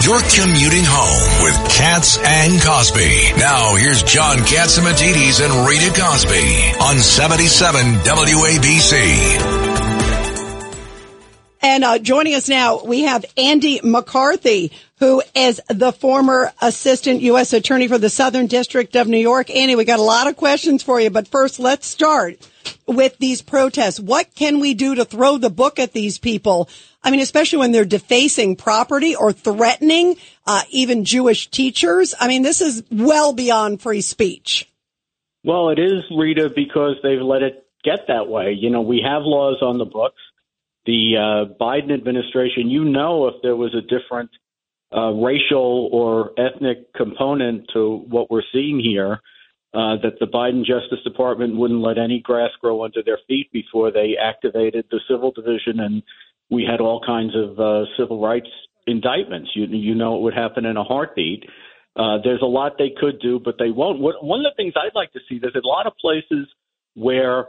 You're commuting home with Cats and Cosby. Now here's John Catsimatidis and Matidis and Rita Cosby on 77 WABC. And uh, joining us now, we have Andy McCarthy, who is the former assistant U.S. attorney for the Southern District of New York. Annie, we got a lot of questions for you, but first let's start with these protests. What can we do to throw the book at these people? I mean, especially when they're defacing property or threatening uh, even Jewish teachers. I mean, this is well beyond free speech. Well, it is, Rita, because they've let it get that way. You know, we have laws on the books. The uh, Biden administration, you know, if there was a different uh, racial or ethnic component to what we're seeing here, uh, that the Biden Justice Department wouldn't let any grass grow under their feet before they activated the civil division, and we had all kinds of uh, civil rights indictments. You you know it would happen in a heartbeat. Uh, there's a lot they could do, but they won't. What, one of the things I'd like to see there's a lot of places where,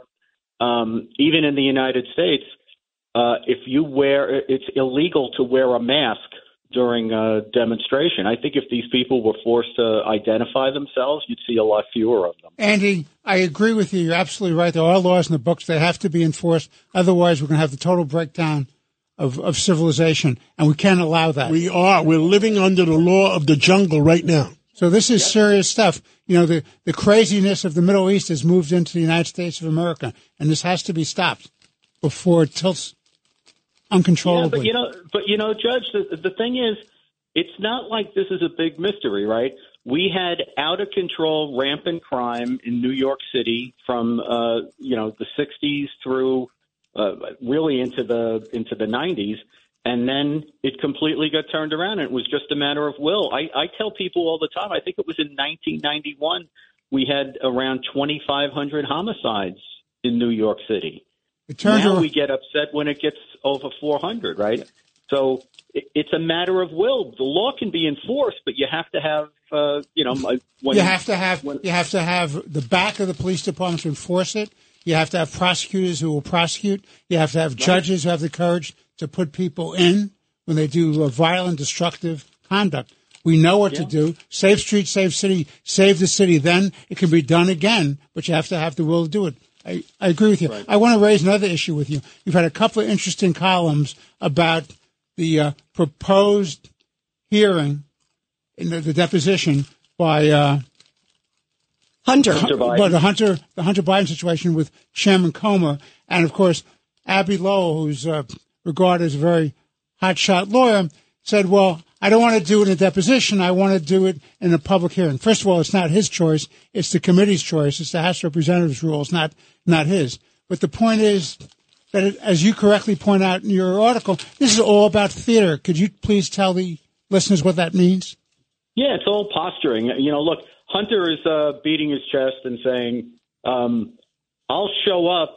um, even in the United States, uh, if you wear it's illegal to wear a mask during a demonstration. I think if these people were forced to identify themselves, you'd see a lot fewer of them. Andy, I agree with you. You're absolutely right. There are laws in the books that have to be enforced. Otherwise, we're going to have the total breakdown of, of civilization, and we can't allow that. We are. We're living under the law of the jungle right now. So this is serious stuff. You know, the, the craziness of the Middle East has moved into the United States of America, and this has to be stopped before it tilts uncontrollably. Yeah, but you know, but you know, Judge, the, the thing is, it's not like this is a big mystery, right? We had out of control, rampant crime in New York City from uh, you know the '60s through uh, really into the into the '90s, and then it completely got turned around. And it was just a matter of will. I, I tell people all the time. I think it was in 1991 we had around 2,500 homicides in New York City. It turns now around- we get upset when it gets over 400, right? So it's a matter of will. The law can be enforced, but you have to have, uh, you know, when you have to have when- you have to have the back of the police department to enforce it. You have to have prosecutors who will prosecute. You have to have judges who have the courage to put people in when they do violent, destructive conduct. We know what to do. Save street, save city, save the city. Then it can be done again, but you have to have the will to do it. I, I agree with you. I want to raise another issue with you. You've had a couple of interesting columns about the uh, proposed hearing in the, the deposition by uh, Hunter. Hunter Biden. well, the Hunter the Hunter Biden situation with Chairman Comer, and of course Abbe Lowell, who's uh, regarded as a very hotshot lawyer, said, "Well, I don't want to do it in a deposition. I want to do it in a public hearing." First of all, it's not his choice; it's the committee's choice. It's the House Representatives' rules, not not his. But the point is that, it, as you correctly point out in your article, this is all about theater. Could you please tell the listeners what that means? Yeah, it's all posturing. You know, look, Hunter is uh, beating his chest and saying, um, "I'll show up,"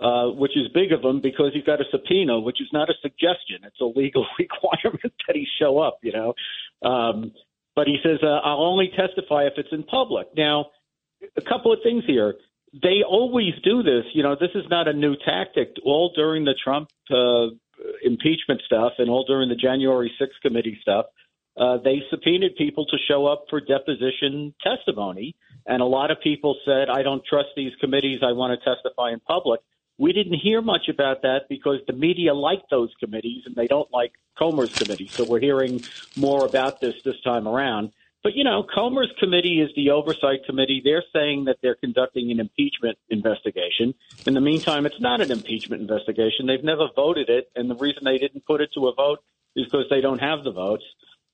uh, which is big of him because he's got a subpoena, which is not a suggestion; it's a legal requirement that he show up. You know, um, but he says, uh, "I'll only testify if it's in public." Now, a couple of things here. They always do this. You know, this is not a new tactic. All during the Trump uh, impeachment stuff and all during the January 6th committee stuff, uh, they subpoenaed people to show up for deposition testimony. And a lot of people said, I don't trust these committees. I want to testify in public. We didn't hear much about that because the media like those committees and they don't like Comer's committee. So we're hearing more about this this time around. But, you know, Comer's committee is the oversight committee. They're saying that they're conducting an impeachment investigation. In the meantime, it's not an impeachment investigation. They've never voted it. And the reason they didn't put it to a vote is because they don't have the votes.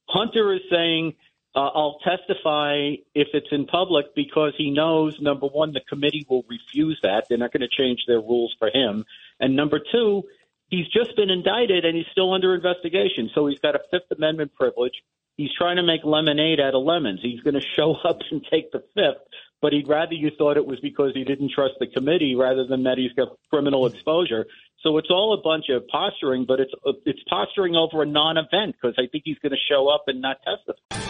Hunter is saying, uh, I'll testify if it's in public because he knows, number one, the committee will refuse that. They're not going to change their rules for him. And number two, He's just been indicted and he's still under investigation. So he's got a Fifth Amendment privilege. He's trying to make lemonade out of lemons. He's going to show up and take the fifth, but he'd rather you thought it was because he didn't trust the committee rather than that he's got criminal exposure. So it's all a bunch of posturing, but it's it's posturing over a non-event because I think he's going to show up and not testify.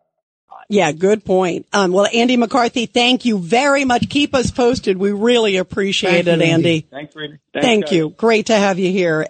Yeah, good point. Um, well, Andy McCarthy, thank you very much. Keep us posted. We really appreciate Thank it, you, Andy. Andy. Thanks, Reed. Thank guys. you. Great to have you here.